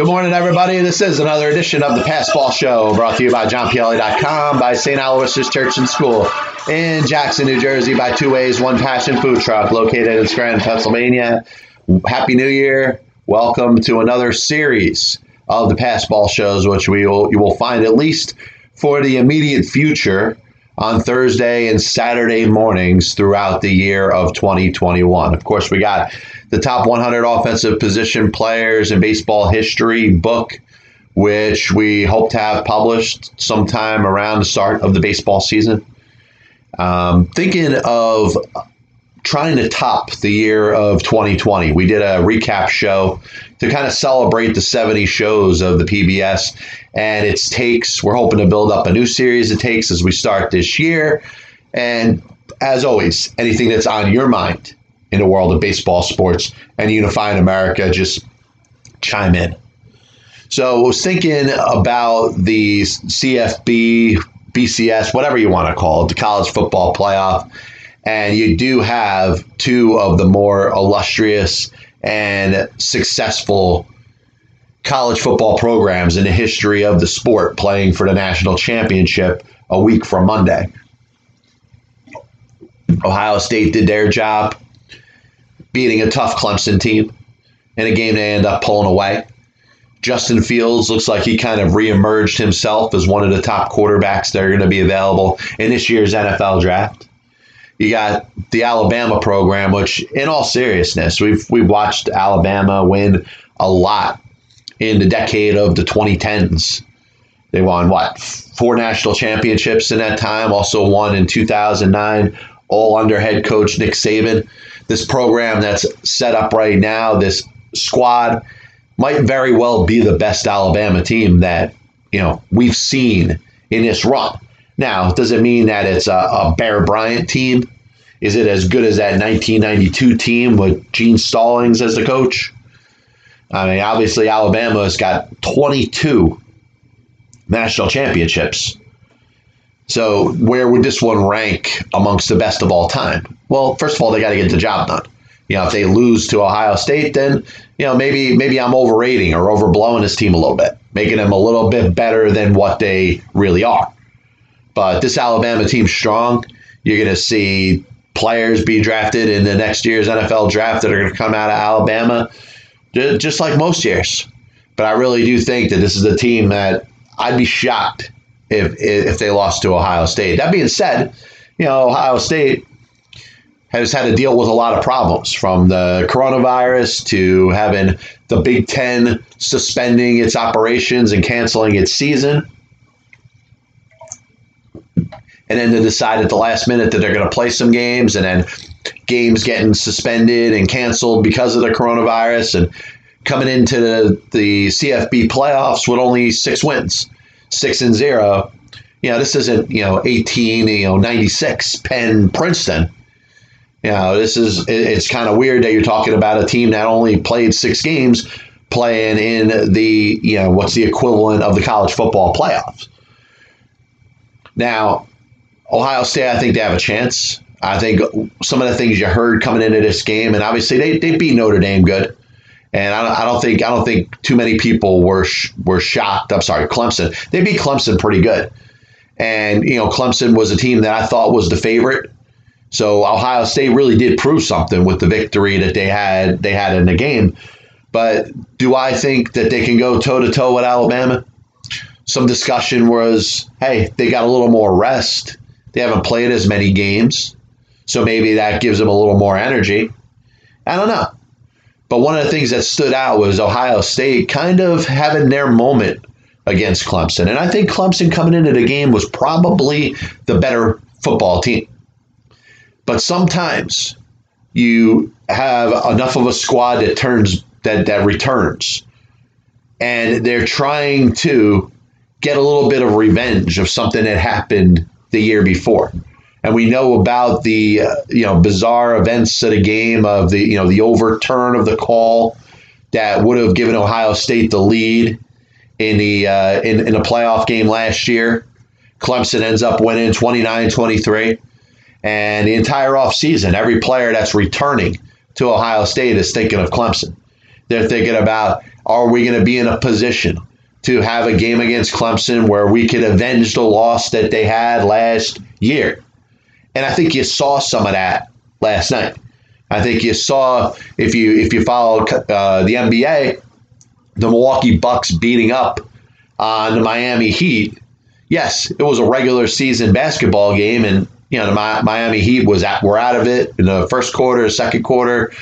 Good morning, everybody. This is another edition of the Passball Show brought to you by JohnPielli.com, by St. Aloysius Church and School in Jackson, New Jersey, by Two Ways, One Passion Food Truck located in Scranton, Pennsylvania. Happy New Year. Welcome to another series of the Passball Shows, which we will, you will find at least for the immediate future on Thursday and Saturday mornings throughout the year of 2021. Of course, we got the top 100 offensive position players in baseball history book, which we hope to have published sometime around the start of the baseball season. Um, thinking of trying to top the year of 2020. We did a recap show to kind of celebrate the 70 shows of the PBS and its takes. We're hoping to build up a new series of takes as we start this year. And as always, anything that's on your mind in the world of baseball, sports, and unifying America, just chime in. So I was thinking about the CFB, BCS, whatever you want to call it, the college football playoff. And you do have two of the more illustrious and successful college football programs in the history of the sport playing for the national championship a week from Monday. Ohio State did their job beating a tough Clemson team in a game they end up pulling away. Justin Fields looks like he kind of reemerged himself as one of the top quarterbacks that are going to be available in this year's NFL draft. You got the Alabama program, which, in all seriousness, we've we've watched Alabama win a lot in the decade of the 2010s. They won what four national championships in that time. Also won in 2009, all under head coach Nick Saban this program that's set up right now, this squad, might very well be the best Alabama team that you know we've seen in this run. Now, does it mean that it's a, a Bear Bryant team? Is it as good as that 1992 team with Gene Stallings as the coach? I mean, obviously, Alabama has got 22 national championships. So, where would this one rank amongst the best of all time? Well, first of all, they got to get the job done. You know, if they lose to Ohio State, then you know maybe maybe I'm overrating or overblowing this team a little bit, making them a little bit better than what they really are. But this Alabama team's strong. You're going to see players be drafted in the next year's NFL draft that are going to come out of Alabama, just like most years. But I really do think that this is a team that I'd be shocked if if they lost to Ohio State. That being said, you know Ohio State has had to deal with a lot of problems from the coronavirus to having the Big Ten suspending its operations and canceling its season. And then to decide at the last minute that they're going to play some games and then games getting suspended and canceled because of the coronavirus and coming into the, the CFB playoffs with only six wins, six and zero. You know, this isn't, you know, 18, you know, 96 Penn Princeton you know, this is it's kind of weird that you're talking about a team that only played six games playing in the you know what's the equivalent of the college football playoffs. Now, Ohio State, I think they have a chance. I think some of the things you heard coming into this game, and obviously they, they beat Notre Dame good, and I don't, I don't think I don't think too many people were were shocked. I'm sorry, Clemson. They beat Clemson pretty good, and you know Clemson was a team that I thought was the favorite so Ohio State really did prove something with the victory that they had they had in the game. But do I think that they can go toe to toe with Alabama? Some discussion was, hey, they got a little more rest. They haven't played as many games. So maybe that gives them a little more energy. I don't know. But one of the things that stood out was Ohio State kind of having their moment against Clemson. And I think Clemson coming into the game was probably the better football team. But sometimes you have enough of a squad that turns that that returns, and they're trying to get a little bit of revenge of something that happened the year before. And we know about the uh, you know bizarre events at a game of the you know the overturn of the call that would have given Ohio State the lead in the uh, in, in a playoff game last year. Clemson ends up winning 29-23. And the entire offseason, every player that's returning to Ohio State is thinking of Clemson. They're thinking about are we going to be in a position to have a game against Clemson where we could avenge the loss that they had last year? And I think you saw some of that last night. I think you saw if you if you followed uh, the NBA, the Milwaukee Bucks beating up on the Miami Heat. Yes, it was a regular season basketball game, and you know the Miami Heat was at were out of it in the first quarter, second quarter.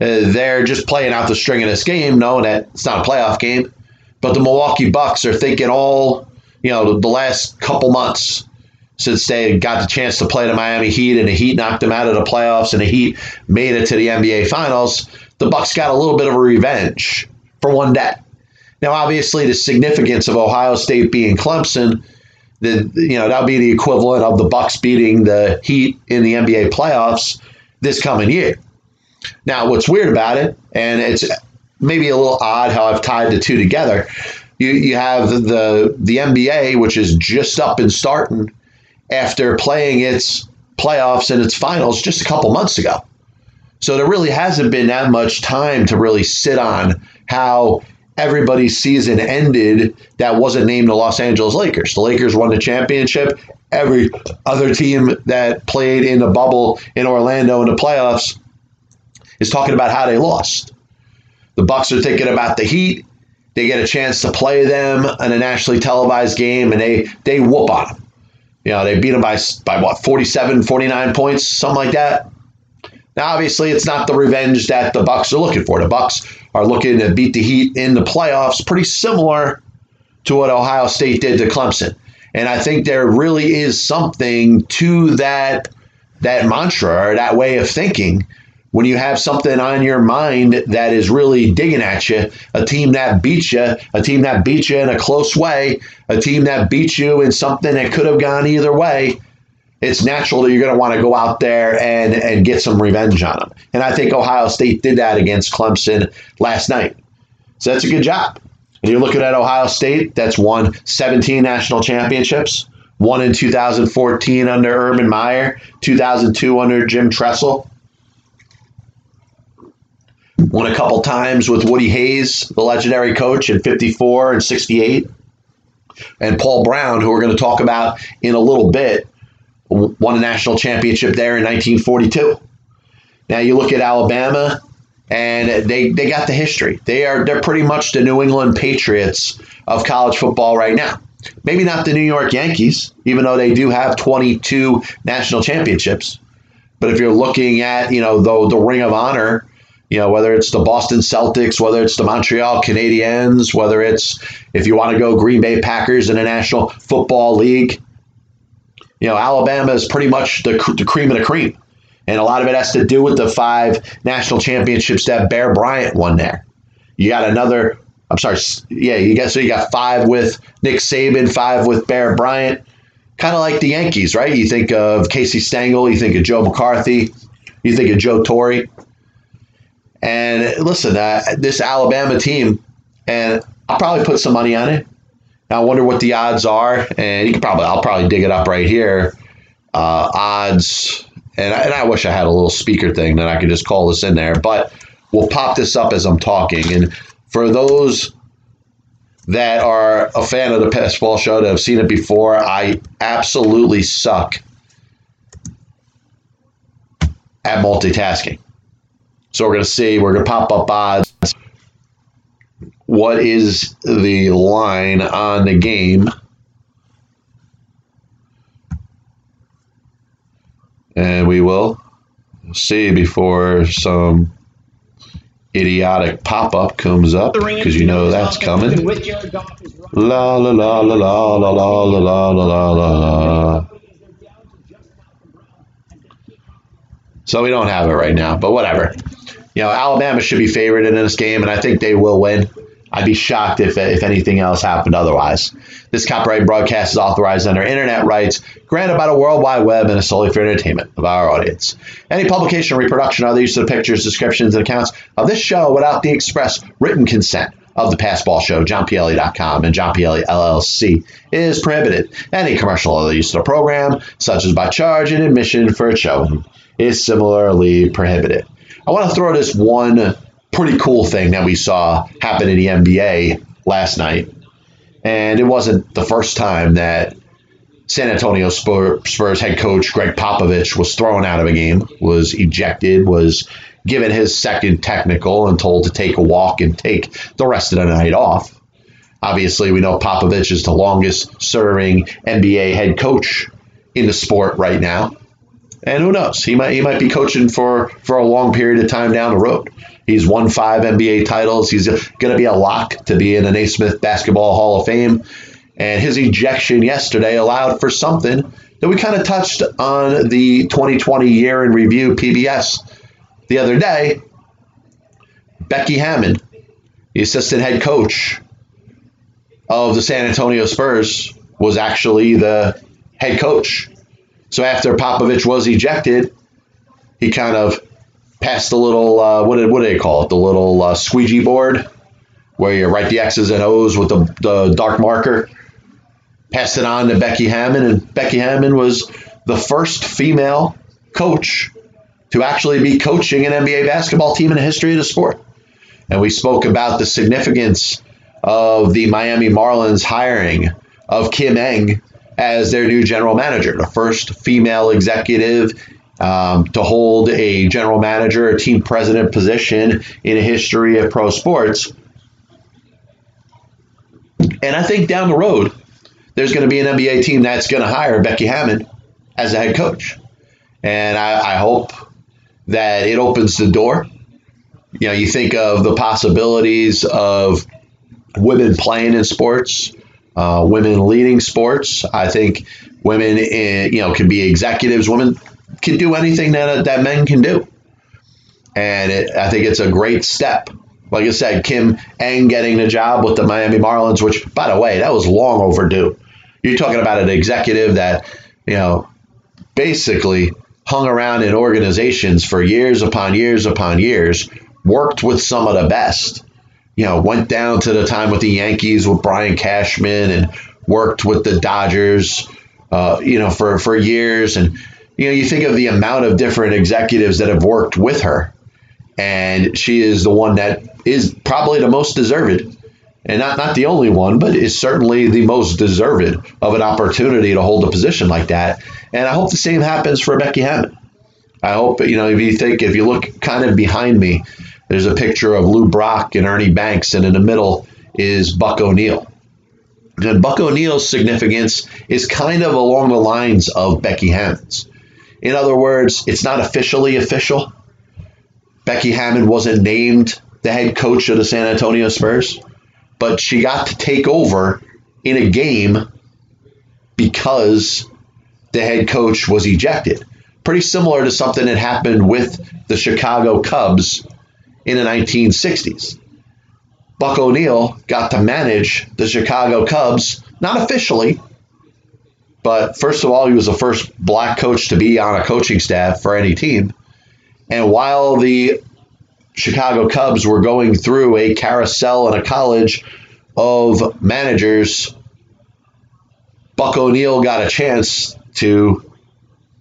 Uh, they're just playing out the string of this game, knowing that it's not a playoff game. But the Milwaukee Bucks are thinking all you know the last couple months since they got the chance to play the Miami Heat and the Heat knocked them out of the playoffs and the Heat made it to the NBA Finals, the Bucks got a little bit of a revenge for one day. Now, obviously, the significance of Ohio State being Clemson, the you know that'll be the equivalent of the Bucks beating the Heat in the NBA playoffs this coming year. Now, what's weird about it, and it's maybe a little odd how I've tied the two together. You, you have the the NBA, which is just up and starting after playing its playoffs and its finals just a couple months ago. So there really hasn't been that much time to really sit on how everybody's season ended that wasn't named the Los Angeles Lakers. The Lakers won the championship. Every other team that played in the bubble in Orlando in the playoffs is talking about how they lost. The Bucks are thinking about the Heat. They get a chance to play them in a nationally televised game and they they whoop on them. You know, they beat them by, by what, 47, 49 points, something like that. Now, obviously, it's not the revenge that the Bucks are looking for. The Bucks are looking to beat the Heat in the playoffs, pretty similar to what Ohio State did to Clemson. And I think there really is something to that that mantra or that way of thinking when you have something on your mind that is really digging at you, a team that beats you, a team that beats you in a close way, a team that beats you in something that could have gone either way, it's natural that you're going to want to go out there and, and get some revenge on them. And I think Ohio State did that against Clemson last night. So that's a good job. And you're looking at Ohio State, that's won 17 national championships, one in 2014 under Urban Meyer, 2002 under Jim Tressel won a couple times with Woody Hayes, the legendary coach, in 54 and 68. And Paul Brown, who we're going to talk about in a little bit, won a national championship there in 1942. Now you look at Alabama, and they they got the history. They are they're pretty much the New England Patriots of college football right now. Maybe not the New York Yankees, even though they do have 22 national championships. But if you're looking at you know the the Ring of Honor you know, whether it's the Boston Celtics, whether it's the Montreal Canadiens, whether it's if you want to go Green Bay Packers in the National Football League. You know, Alabama is pretty much the, the cream of the cream. And a lot of it has to do with the five national championships that Bear Bryant won there. You got another, I'm sorry, yeah, you got so you got five with Nick Saban, five with Bear Bryant. Kind of like the Yankees, right? You think of Casey Stengel, you think of Joe McCarthy, you think of Joe Torre. And listen, uh, this Alabama team, and I'll probably put some money on it. I wonder what the odds are, and you can probably I'll probably dig it up right here. Uh, odds, and I, and I wish I had a little speaker thing that I could just call this in there, but we'll pop this up as I'm talking. And for those that are a fan of the Passball Show that have seen it before, I absolutely suck at multitasking. So we're going to see, we're going to pop up odds. What is the line on the game? And we will see before some idiotic pop up comes up because you know that's coming. La la la la la la la la la la la. So we don't have it right now, but whatever you know, Alabama should be favored in this game, and I think they will win. I'd be shocked if, if anything else happened otherwise. This copyright broadcast is authorized under internet rights granted by the World Wide Web and is solely for entertainment of our audience. Any publication, reproduction, or other use of the pictures, descriptions, and accounts of this show without the express written consent of the Passball Show, JohnPielli.com, and John Pielli LLC is prohibited. Any commercial other use of the program, such as by charge and admission for a show, is similarly prohibited. I want to throw this one pretty cool thing that we saw happen in the NBA last night. And it wasn't the first time that San Antonio Spurs head coach Gregg Popovich was thrown out of a game, was ejected, was given his second technical and told to take a walk and take the rest of the night off. Obviously, we know Popovich is the longest serving NBA head coach in the sport right now. And who knows? He might he might be coaching for, for a long period of time down the road. He's won five NBA titles. He's going to be a lock to be in the Naismith Basketball Hall of Fame. And his ejection yesterday allowed for something that we kind of touched on the 2020 year in review PBS the other day. Becky Hammon, the assistant head coach of the San Antonio Spurs, was actually the head coach. So after Popovich was ejected, he kind of passed the little uh, what, what do they call it? The little uh, squeegee board where you write the X's and O's with the, the dark marker. Passed it on to Becky Hammon, and Becky Hammon was the first female coach to actually be coaching an NBA basketball team in the history of the sport. And we spoke about the significance of the Miami Marlins hiring of Kim Ng as their new general manager, the first female executive um, to hold a general manager, a team president position in a history of pro sports. And I think down the road, there's going to be an NBA team that's going to hire Becky Hammon as a head coach. And I, I hope that it opens the door. You know, you think of the possibilities of women playing in sports, uh, women leading sports. I think women, in, you know, can be executives. Women can do anything that that men can do, and it, I think it's a great step. Like I said, Kim Ng getting the job with the Miami Marlins, which, by the way, that was long overdue. You're talking about an executive that, you know, basically hung around in organizations for years upon years upon years, worked with some of the best. You know, went down to the time with the Yankees with Brian Cashman and worked with the Dodgers, uh, you know, for, for years. And, you know, you think of the amount of different executives that have worked with her. And she is the one that is probably the most deserved and not, not the only one, but is certainly the most deserved of an opportunity to hold a position like that. And I hope the same happens for Becky Hammon. I hope, you know, if you think, if you look kind of behind me, there's a picture of Lou Brock and Ernie Banks, and in the middle is Buck O'Neil. And Buck O'Neil's significance is kind of along the lines of Becky Hammon's. In other words, it's not officially official. Becky Hammon wasn't named the head coach of the San Antonio Spurs but she got to take over in a game because the head coach was ejected. Pretty similar to something that happened with the Chicago Cubs in the 1960s. Buck O'Neil got to manage the Chicago Cubs, not officially, but first of all, he was the first black coach to be on a coaching staff for any team. And while the Chicago Cubs were going through a carousel in a college of managers, Buck O'Neil got a chance to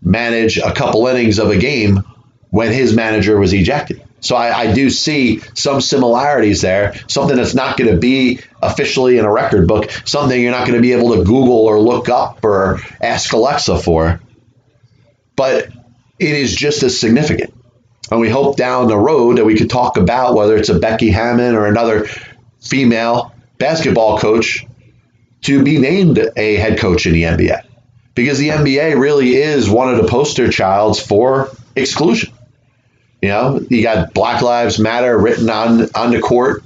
manage a couple innings of a game when his manager was ejected. So I, I do see some similarities there, something that's not going to be officially in a record book, something you're not going to be able to Google or look up or ask Alexa for. But it is just as significant. And we hope down the road that we could talk about whether it's a Becky Hammon or another female basketball coach to be named a head coach in the NBA. Because the NBA really is one of the poster childs for exclusion. You know, you got Black Lives Matter written on, on the court.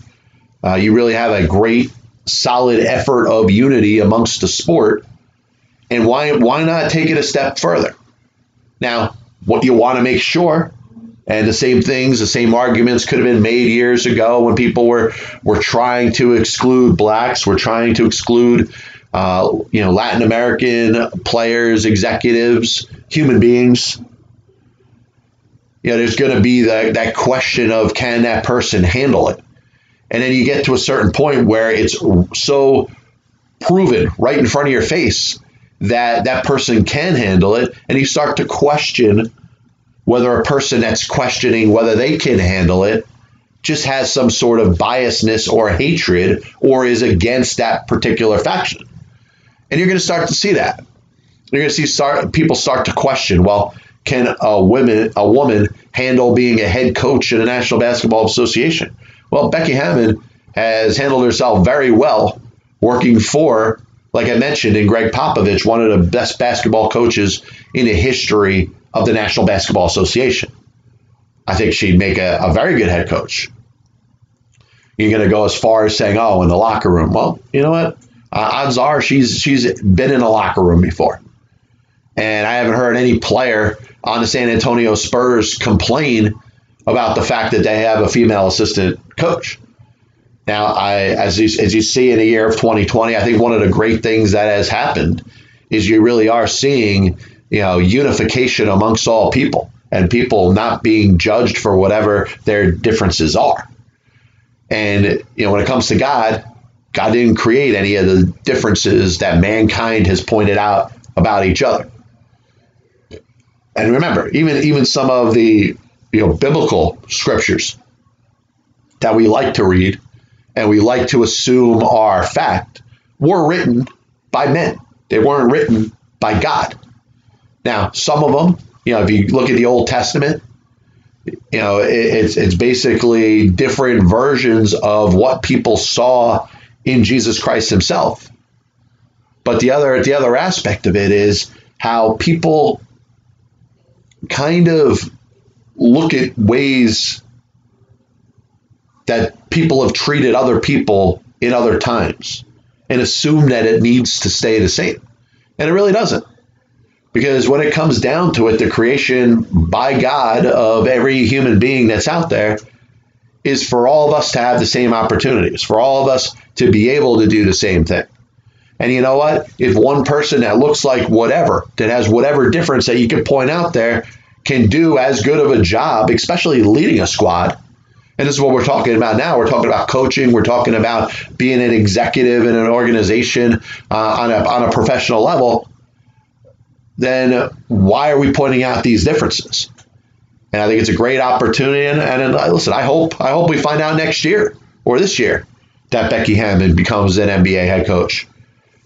Uh, you really have a great, solid effort of unity amongst the sport. And why, why not take it a step further? Now, what you want to make sure and the same things, the same arguments could have been made years ago when people were were trying to exclude blacks, were trying to exclude uh, you know Latin American players, executives, human beings. You know, there's going to be that that question of can that person handle it, and then you get to a certain point where it's so proven right in front of your face that that person can handle it, and you start to question whether a person that's questioning whether they can handle it just has some sort of biasness or hatred or is against that particular faction. And you're going to start to see that. You're going to see start, people start to question, well, can a woman a woman handle being a head coach in a National Basketball Association? Well, Becky Hammon has handled herself very well working for, like I mentioned, in Gregg Popovich, one of the best basketball coaches in the history of the National Basketball Association. I think she'd make a, a very good head coach. You're going to go as far as saying, "Oh, in the locker room." Well, you know what? Uh, odds are she's she's been in a locker room before, and I haven't heard any player on the San Antonio Spurs complain about the fact that they have a female assistant coach. Now, I as you, as you see in the year of 2020, I think one of the great things that has happened is you really are seeing you know unification amongst all people and people not being judged for whatever their differences are. And you know, when it comes to God, God didn't create any of the differences that mankind has pointed out about each other. And remember, even even some of the you know biblical scriptures that we like to read and we like to assume are fact were written by men. They weren't written by God. Now, some of them you know, if you look at the Old Testament, you know, it, it's it's basically different versions of what people saw in Jesus Christ Himself. But the other the other aspect of it is how people kind of look at ways that people have treated other people in other times and assume that it needs to stay the same. And it really doesn't. Because when it comes down to it, the creation by God of every human being that's out there is for all of us to have the same opportunities, for all of us to be able to do the same thing. And you know what? If one person that looks like whatever, that has whatever difference that you could point out there, can do as good of a job, especially leading a squad, and this is what we're talking about now. We're talking about coaching. We're talking about being an executive in an organization uh, on, a, on a professional level then why are we pointing out these differences? And I think it's a great opportunity. And, and listen, I hope I hope we find out next year or this year that Becky Hammon becomes an NBA head coach.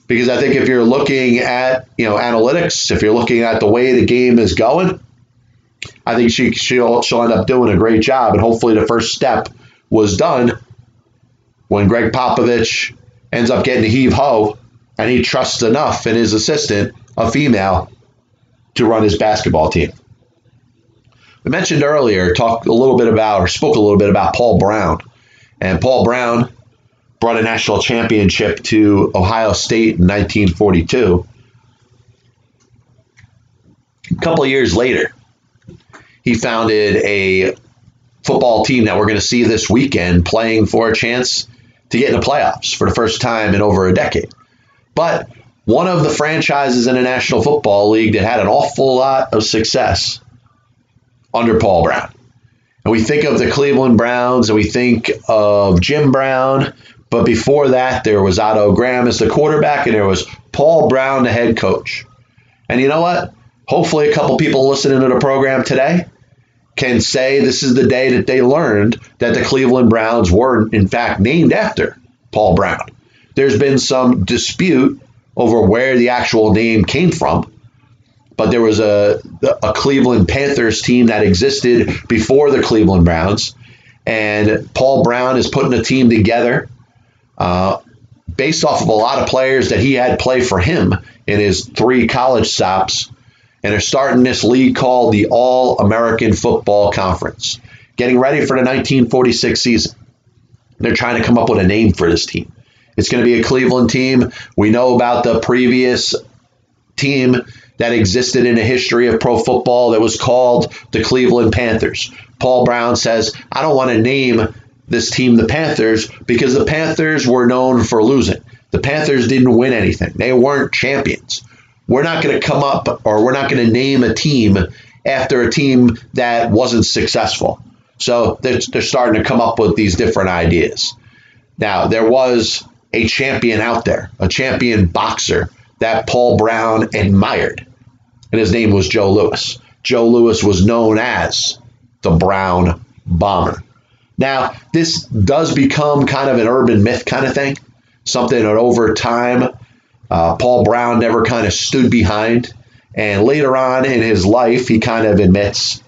Because I think if you're looking at you know analytics, if you're looking at the way the game is going, I think she she'll she'll end up doing a great job. And hopefully the first step was done when Gregg Popovich ends up getting to heave ho and he trusts enough in his assistant, a female, to run his basketball team. We mentioned earlier, talked a little bit about, or spoke a little bit about Paul Brown. And Paul Brown brought a national championship to Ohio State in 1942. A couple years later, he founded a football team that we're going to see this weekend playing for a chance to get in the playoffs for the first time in over a decade. But one of the franchises in the National Football League that had an awful lot of success under Paul Brown. And we think of the Cleveland Browns and we think of Jim Brown, but before that, there was Otto Graham as the quarterback and there was Paul Brown, the head coach. And you know what? Hopefully, a couple people listening to the program today can say this is the day that they learned that the Cleveland Browns were, in fact, named after Paul Brown. There's been some dispute over where the actual name came from. But there was a, a Cleveland Panthers team that existed before the Cleveland Browns. And Paul Brown is putting a team together uh, based off of a lot of players that he had play for him in his three college stops. And they're starting this league called the All American Football Conference, getting ready for the 1946 season. They're trying to come up with a name for this team. It's going to be a Cleveland team. We know about the previous team that existed in the history of pro football that was called the Cleveland Panthers. Paul Brown says, I don't want to name this team the Panthers because the Panthers were known for losing. The Panthers didn't win anything, they weren't champions. We're not going to come up or we're not going to name a team after a team that wasn't successful. So they're, they're starting to come up with these different ideas. Now, there was a champion out there, a champion boxer that Paul Brown admired. And his name was Joe Louis. Joe Louis was known as the Brown Bomber. Now, this does become kind of an urban myth kind of thing, something that over time uh, Paul Brown never kind of stood behind. And later on in his life, he kind of admits,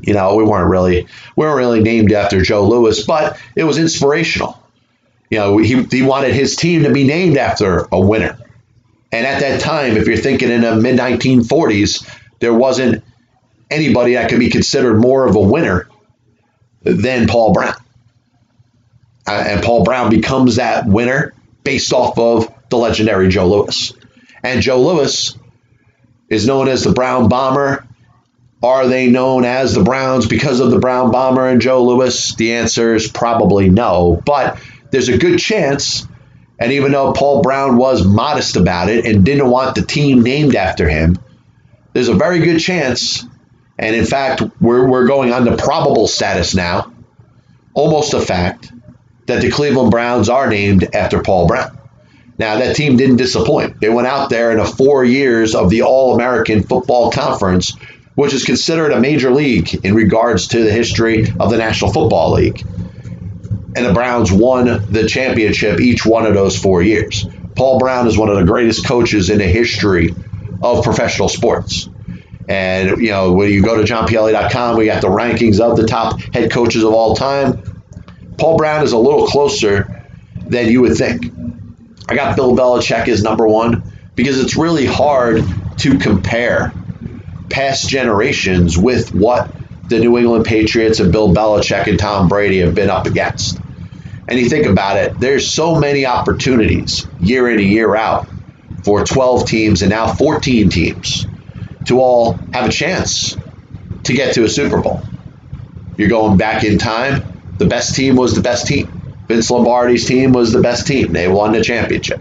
you know, we weren't really we weren't really named after Joe Louis, but it was inspirational. You know, he, he wanted his team to be named after a winner. And at that time, if you're thinking in the mid 1940s, there wasn't anybody that could be considered more of a winner than Paul Brown. Uh, and Paul Brown becomes that winner based off of the legendary Joe Louis. And Joe Louis is known as the Brown Bomber. Are they known as the Browns because of the Brown Bomber and Joe Louis? The answer is probably no. But there's a good chance, and even though Paul Brown was modest about it and didn't want the team named after him, there's a very good chance, and in fact, we're, we're going on the probable status now, almost a fact, that the Cleveland Browns are named after Paul Brown. Now, that team didn't disappoint. They went out there in the four years of the All American Football Conference, which is considered a major league in regards to the history of the National Football League. And the Browns won the championship each one of those four years. Paul Brown is one of the greatest coaches in the history of professional sports. And, you know, when you go to johnpielli.com, we got the rankings of the top head coaches of all time. Paul Brown is a little closer than you would think. I got Bill Belichick as number one because it's really hard to compare past generations with what the New England Patriots and Bill Belichick and Tom Brady have been up against. And you think about it, there's so many opportunities year in and year out for 12 teams and now 14 teams to all have a chance to get to a Super Bowl. You're going back in time, the best team was the best team. Vince Lombardi's team was the best team. They won the championship.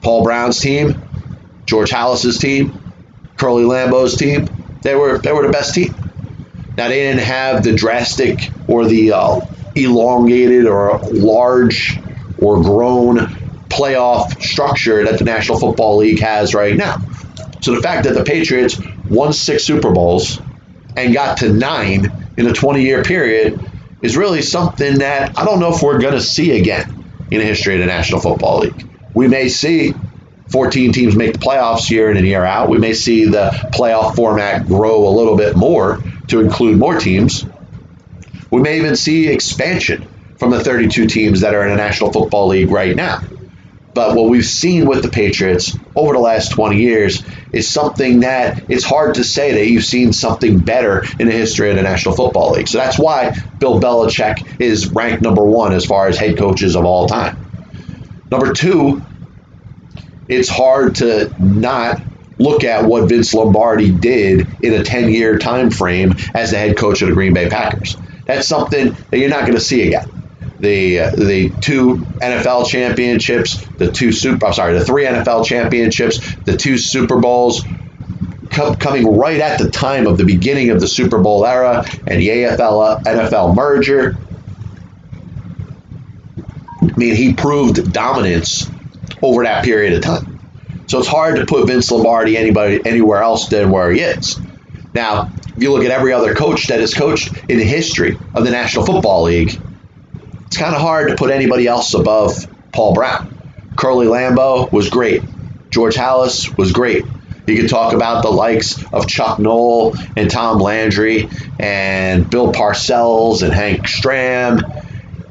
Paul Brown's team, George Halas's team, Curly Lambeau's team, they were they were the best team. Now they didn't have the drastic or the uh, elongated or large or grown playoff structure that the National Football League has right now. So the fact that the Patriots won six Super Bowls and got to nine in a 20 year period is really something that I don't know if we're going to see again in the history of the National Football League. We may see 14 teams make the playoffs year in and year out. We may see the playoff format grow a little bit more to include more teams. We may even see expansion from the 32 teams that are in the National Football League right now. But what we've seen with the Patriots over the last 20 years is something that it's hard to say that you've seen something better in the history of the National Football League. So that's why Bill Belichick is ranked number one as far as head coaches of all time. Number two, it's hard to not look at what Vince Lombardi did in a 10 year time frame as the head coach of the Green Bay Packers. That's something that you're not going to see again the uh, the two NFL championships, the two super, I'm sorry, the three NFL championships, the two Super Bowls, coming right at the time of the beginning of the Super Bowl era and the AFL uh, NFL merger. I mean, he proved dominance over that period of time. So it's hard to put Vince Lombardi anybody anywhere else than where he is. Now, if you look at every other coach that has coached in the history of the National Football League, it's kind of hard to put anybody else above Paul Brown. Curly Lambeau was great. George Halas was great. You could talk about the likes of Chuck Noll and Tom Landry and Bill Parcells and Hank Stram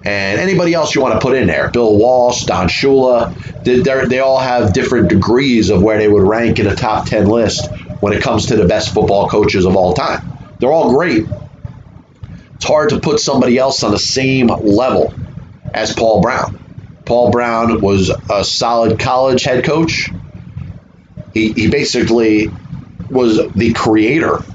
and anybody else you want to put in there. Bill Walsh, Don Shula. They all have different degrees of where they would rank in a top 10 list when it comes to the best football coaches of all time. They're all great, it's hard to put somebody else on the same level as Paul Brown. Paul Brown was a solid college head coach. He, he basically was the creator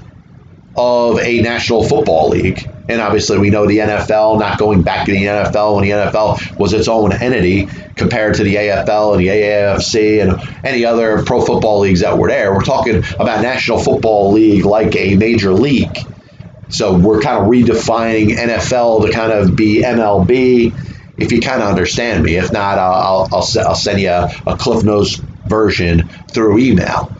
of a National Football League. And obviously, we know the NFL, not going back to the NFL when the NFL was its own entity compared to the AFL and the AAFC and any other pro football leagues that were there. We're talking about National Football League like a major league so we're kind of redefining NFL to kind of be MLB. If you kind of understand me, if not, I'll, I'll, I'll send you a, a Cliff Notes version through email.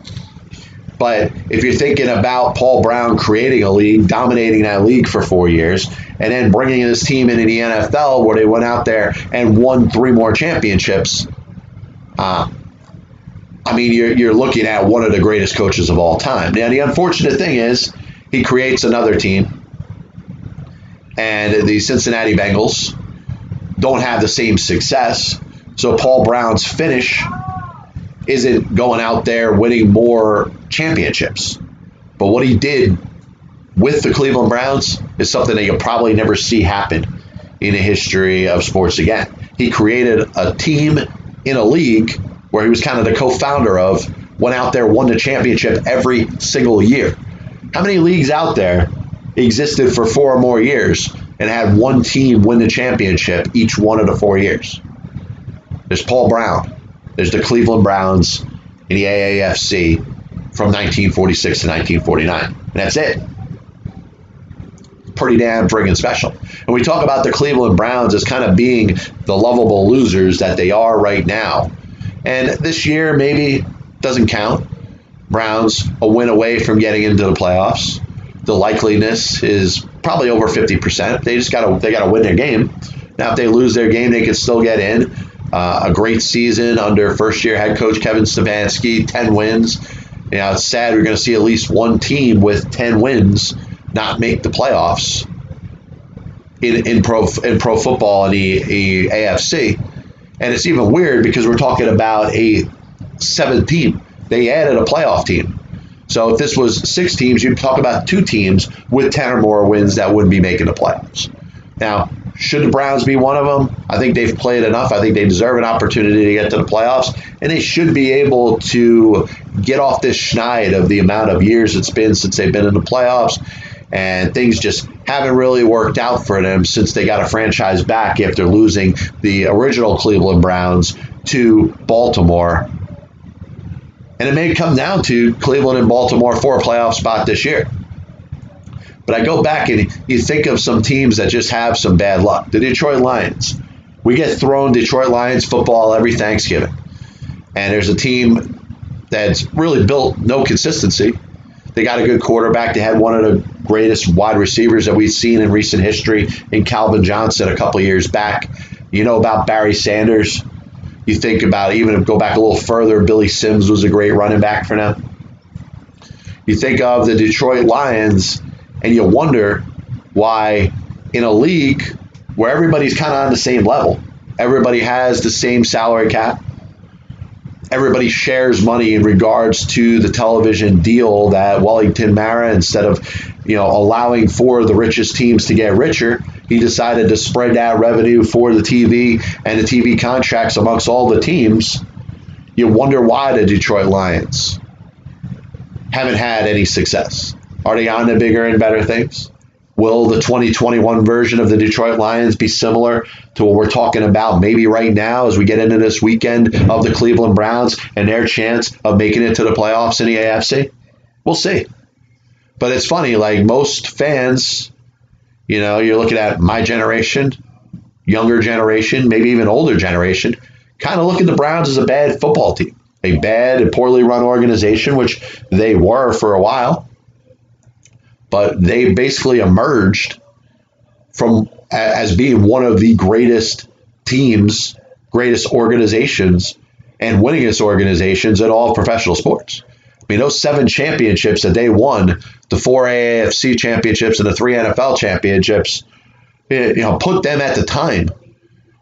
But if you're thinking about Paul Brown creating a league, dominating that league for four years, and then bringing his team into the NFL where they went out there and won three more championships, uh, I mean, you're, you're looking at one of the greatest coaches of all time. Now, the unfortunate thing is he creates another team, and the Cincinnati Bengals don't have the same success. So Paul Brown's finish isn't going out there winning more championships. But what he did with the Cleveland Browns is something that you'll probably never see happen in the history of sports again. He created a team in a league where he was kind of the co-founder of, went out there, won the championship every single year. How many leagues out there existed for four or more years and had one team win the championship each one of the four years? There's Paul Brown. There's the Cleveland Browns in the AAFC from 1946 to 1949. And that's it. Pretty damn friggin' special. And we talk about the Cleveland Browns as kind of being the lovable losers that they are right now. And this year maybe doesn't count. Browns a win away from getting into the playoffs. The likeliness is probably over 50%. They just got to they got to win their game. Now if they lose their game, they can still get in. Uh, a great season under first year head coach Kevin Stefanski, 10 wins. You know, it's sad we're going to see at least one team with 10 wins not make the playoffs in, in pro in pro football in the, the AFC. And it's even weird because we're talking about a seventh team. They added a playoff team. So if this was six teams, you'd talk about two teams with 10 or more wins that wouldn't be making the playoffs. Now, should the Browns be one of them? I think they've played enough. I think they deserve an opportunity to get to the playoffs, and they should be able to get off this schneid of the amount of years it's been since they've been in the playoffs. And things just haven't really worked out for them since they got a franchise back after losing the original Cleveland Browns to Baltimore. And it may come down to Cleveland and Baltimore for a playoff spot this year. But I go back and you think of some teams that just have some bad luck. The Detroit Lions. We get thrown Detroit Lions football every Thanksgiving. And there's a team that's really built no consistency. They got a good quarterback. They had one of the greatest wide receivers that we've seen in recent history in Calvin Johnson a couple years back. You know about Barry Sanders. You think about even go back a little further, Billy Sims was a great running back for them. You think of the Detroit Lions and you wonder why in a league where everybody's kind of on the same level, everybody has the same salary cap, everybody shares money in regards to the television deal that Wellington Mara, instead of you know allowing for the richest teams to get richer, he decided to spread that revenue for the TV and the TV contracts amongst all the teams. You wonder why the Detroit Lions haven't had any success. Are they on to bigger and better things? Will the 2021 version of the Detroit Lions be similar to what we're talking about maybe right now as we get into this weekend of the Cleveland Browns and their chance of making it to the playoffs in the AFC? We'll see. But it's funny, like most fans, you know, you're looking at my generation, younger generation, maybe even older generation, kind of look at the Browns as a bad football team, a bad and poorly run organization, which they were for a while but they basically emerged from as being one of the greatest teams, greatest organizations, and winningest organizations in all professional sports. I mean, those seven championships that they won, the four AAFC championships and the three NFL championships, you know, put them at the time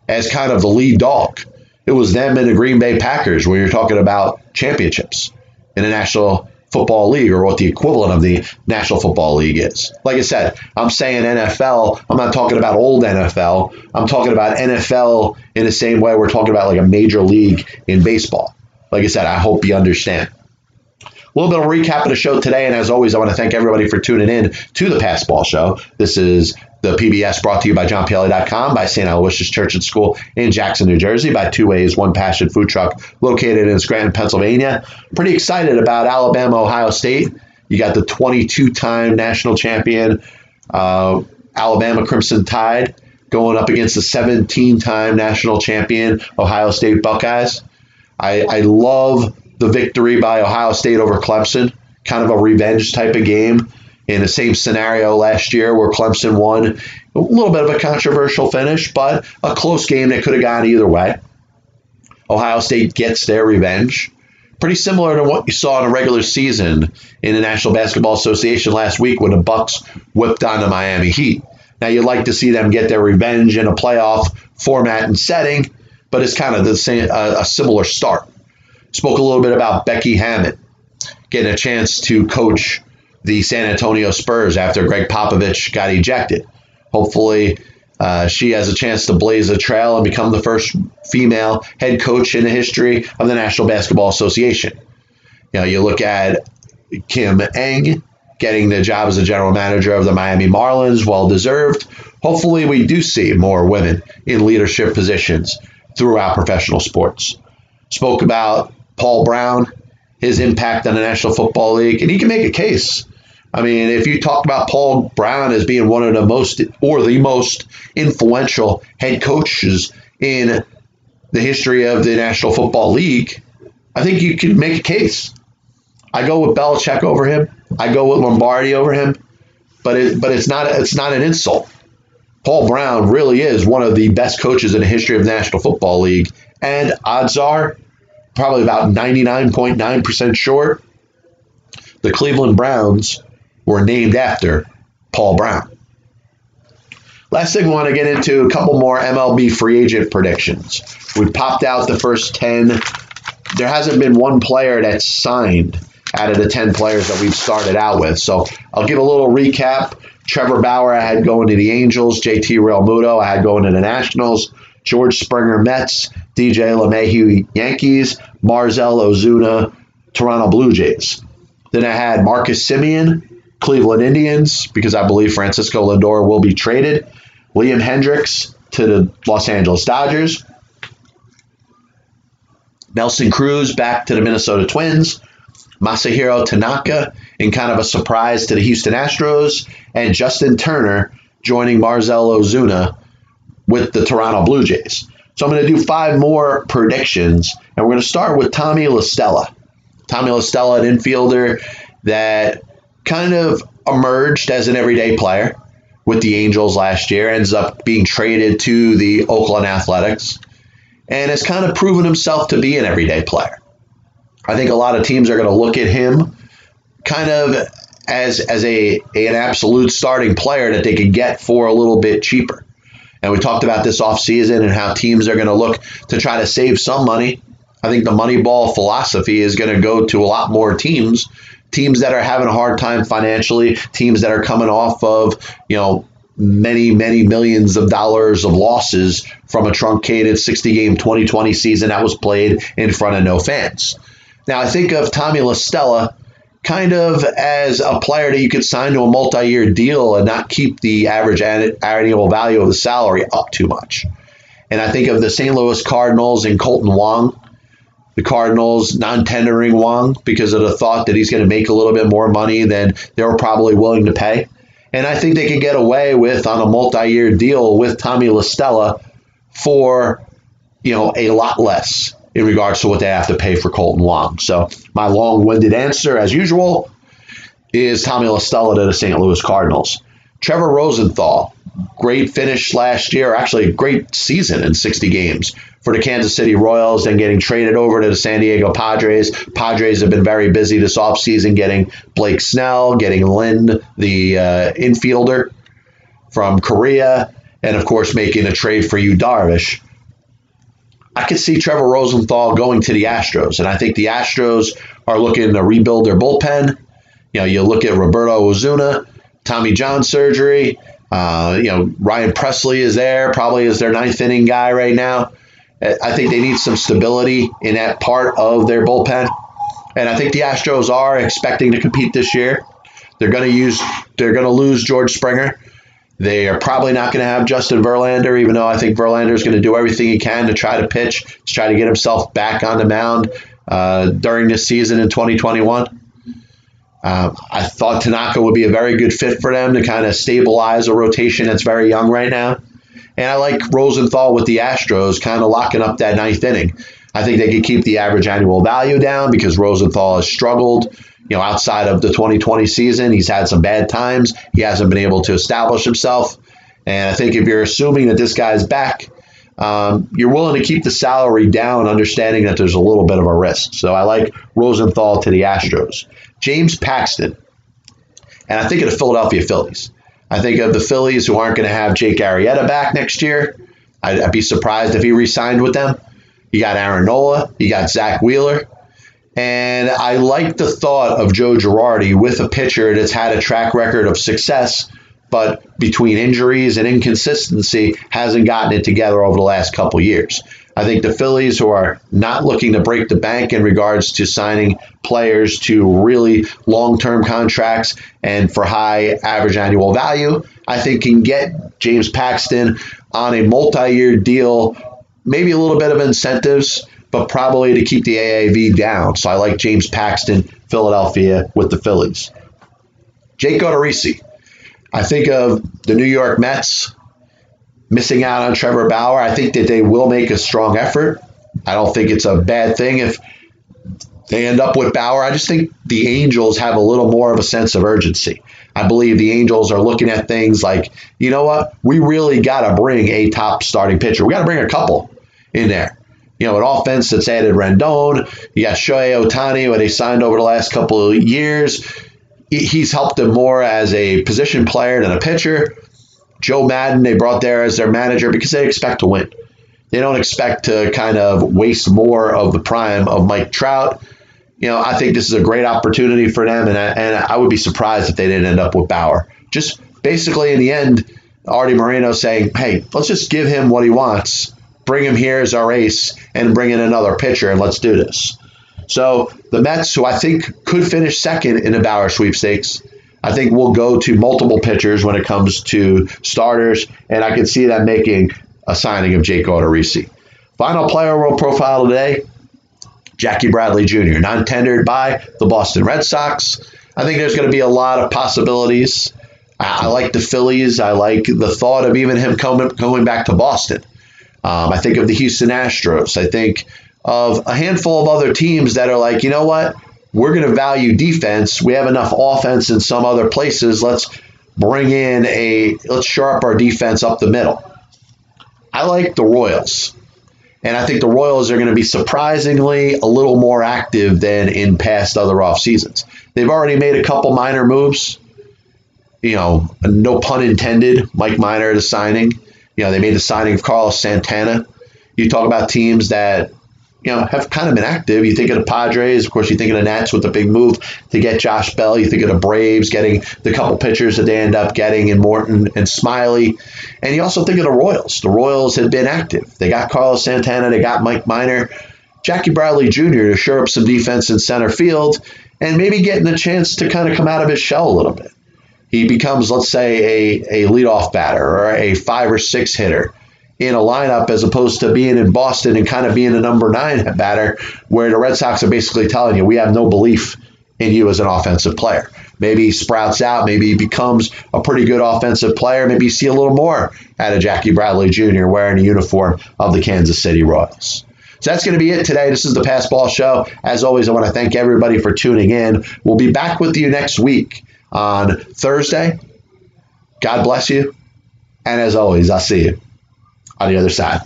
as kind of the lead dog. It was them and the Green Bay Packers when you're talking about championships in the National Football League or what the equivalent of the National Football League is. Like I said, I'm saying NFL. I'm not talking about old NFL. I'm talking about NFL in the same way we're talking about like a major league in baseball. Like I said, I hope you understand. Little bit of recap of the show today, and as always, I want to thank everybody for tuning in to the Passball Show. This is the PBS brought to you by JohnPielli.com, by St. Aloysius Church and School in Jackson, New Jersey, by Two Ways, One Passion Food Truck located in Scranton, Pennsylvania. Pretty excited about Alabama, Ohio State. You got the 22 time national champion, uh, Alabama Crimson Tide, going up against the 17 time national champion, Ohio State Buckeyes. I, I love the victory by Ohio State over Clemson kind of a revenge type of game in the same scenario last year where Clemson won. A little bit of a controversial finish, but a close game that could have gone either way. Ohio State gets their revenge. Pretty similar to what you saw in a regular season in the National Basketball Association last week when the Bucks whipped on the Miami Heat. Now you'd like to see them get their revenge in a playoff format and setting, but it's kind of the same, a, a similar start. Spoke a little bit about Becky Hammon getting a chance to coach the San Antonio Spurs after Gregg Popovich got ejected. Hopefully, uh, she has a chance to blaze a trail and become the first female head coach in the history of the National Basketball Association. You know, you look at Kim Ng getting the job as a general manager of the Miami Marlins, well deserved. Hopefully, we do see more women in leadership positions throughout professional sports. Spoke about Paul Brown, his impact on the National Football League, and he can make a case. I mean, if you talk about Paul Brown as being one of the most or the most influential head coaches in the history of the National Football League, I think you can make a case. I go with Belichick over him. I go with Lombardi over him. But it, but it's not it's not an insult. Paul Brown really is one of the best coaches in the history of the National Football League, and odds are probably about 99.9% sure the Cleveland Browns were named after Paul Brown. Last thing we want to get into a couple more MLB free agent predictions. We popped out the first 10. There hasn't been one player that's signed out of the 10 players that we've started out with. So I'll give a little recap. Trevor Bauer, I had going to the Angels. JT Realmuto, I had going to the Nationals. George Springer, Mets. DJ LeMahieu, Yankees. Marcell Ozuna, Toronto Blue Jays. Then I had Marcus Semien, Cleveland Indians because I believe Francisco Lindor will be traded. William Hendriks to the Los Angeles Dodgers. Nelson Cruz back to the Minnesota Twins. Masahiro Tanaka in kind of a surprise to the Houston Astros. And Justin Turner joining Marcell Ozuna with the Toronto Blue Jays. So I'm going to do five more predictions, and we're going to start with Tommy La Stella. Tommy La Stella, an infielder that kind of emerged as an everyday player with the Angels last year, ends up being traded to the Oakland Athletics, and has kind of proven himself to be an everyday player. I think a lot of teams are going to look at him kind of as as a, a an absolute starting player that they could get for a little bit cheaper. And we talked about this offseason and how teams are going to look to try to save some money. I think the Moneyball philosophy is going to go to a lot more teams teams that are having a hard time financially, teams that are coming off of, you know, many, many millions of dollars of losses from a truncated 60 game 2020 season that was played in front of no fans. Now, I think of Tommy La Stella kind of as a player that you could sign to a multi year deal and not keep the average annual value of the salary up too much. And I think of the St. Louis Cardinals and Kolten Wong the Cardinals non tendering Wong because of the thought that he's going to make a little bit more money than they were probably willing to pay. And I think they could get away with on a multi year deal with Tommy La Stella for, you know, a lot less in regards to what they have to pay for Kolten Wong. So my long winded answer, as usual, is Tommy La Stella to the St. Louis Cardinals. Trevor Rosenthal, great finish last year, actually a great season in 60 games for the Kansas City Royals, then getting traded over to the San Diego Padres. Padres have been very busy this offseason getting Blake Snell, getting Lynn, the uh, infielder from Korea, and of course making a trade for Yu Darvish. I could see Trevor Rosenthal going to the Astros, and I think the Astros are looking to rebuild their bullpen. You know, you look at Roberto Osuna, Tommy John surgery. Uh, you know, Ryan Pressly is there, probably is their ninth inning guy right now. I think they need some stability in that part of their bullpen. And I think the Astros are expecting to compete this year. They're going to use they're going to lose George Springer. They are probably not going to have Justin Verlander, even though I think Verlander is going to do everything he can to try to pitch, to try to get himself back on the mound uh, during this season in 2021. Uh, I thought Tanaka would be a very good fit for them to kind of stabilize a rotation that's very young right now. And I like Rosenthal with the Astros kind of locking up that ninth inning. I think they could keep the average annual value down because Rosenthal has struggled, you know, outside of the 2020 season, he's had some bad times. He hasn't been able to establish himself. And I think if you're assuming that this guy's back, um, you're willing to keep the salary down, understanding that there's a little bit of a risk. So I like Rosenthal to the Astros. James Paxton, and I think of the Philadelphia Phillies. I think of the Phillies who aren't going to have Jake Arrieta back next year. I'd, I'd be surprised if he re-signed with them. You got Aaron Nola, you got Zack Wheeler. And I like the thought of Joe Girardi with a pitcher that's had a track record of success, but between injuries and inconsistency hasn't gotten it together over the last couple years. I think the Phillies, who are not looking to break the bank in regards to signing players to really long term contracts and for high average annual value, I think can get James Paxton on a multi year deal, maybe a little bit of incentives, but probably to keep the AAV down. So I like James Paxton, Philadelphia, with the Phillies. Jake Odorizzi. I think of the New York Mets missing out on Trevor Bauer. I think that they will make a strong effort. I don't think it's a bad thing if they end up with Bauer. I just think the Angels have a little more of a sense of urgency. I believe the Angels are looking at things like, you know what, we really got to bring a top starting pitcher. We got to bring a couple in there. You know, an offense that's added Rendon. You got Shohei Ohtani, who they signed over the last couple of years. He's helped them more as a position player than a pitcher. Joe Maddon, they brought there as their manager because they expect to win. They don't expect to kind of waste more of the prime of Mike Trout. You know, I think this is a great opportunity for them, and I, and I would be surprised if they didn't end up with Bauer. Just basically, in the end, Arte Moreno saying, hey, let's just give him what he wants, bring him here as our ace, and bring in another pitcher, and let's do this. So the Mets, who I think could finish second in the Bauer sweepstakes, I think we'll go to multiple pitchers when it comes to starters, and I can see them making a signing of Jake Odorizzi. Final player world profile today, Jackie Bradley Jr., non tendered by the Boston Red Sox. I think there's going to be a lot of possibilities. I, I, like the Phillies. I like the thought of even him coming, going back to Boston. Um, I think of the Houston Astros. I think of a handful of other teams that are like, you know what? we're going to value defense. We have enough offense in some other places. Let's bring in a let's sharp our defense up the middle. I like the Royals. And I think the Royals are going to be surprisingly a little more active than in past other off seasons. They've already made a couple minor moves. You know, no pun intended, Mike Minor the signing. You know, they made the signing of Carlos Santana. You talk about teams that you know, have kind of been active. You think of the Padres, of course, you think of the Nats with the big move to get Josh Bell. You think of the Braves getting the couple pitchers that they end up getting in Morton and Smiley. And you also think of the Royals. The Royals had been active. They got Carlos Santana, they got Mike Minor, Jackie Bradley Jr. to shore up some defense in center field and maybe getting a chance to kind of come out of his shell a little bit. He becomes, let's say, a, a leadoff batter or a five or six hitter in a lineup as opposed to being in Boston and kind of being a number nine batter, where the Red Sox are basically telling you, we have no belief in you as an offensive player. Maybe he sprouts out, maybe he becomes a pretty good offensive player. Maybe you see a little more out of Jackie Bradley Jr. wearing a uniform of the Kansas City Royals. So that's going to be it today. This is the Passball Show. As always, I want to thank everybody for tuning in. We'll be back with you next week on Thursday. God bless you. And as always, I'll see you on the other side.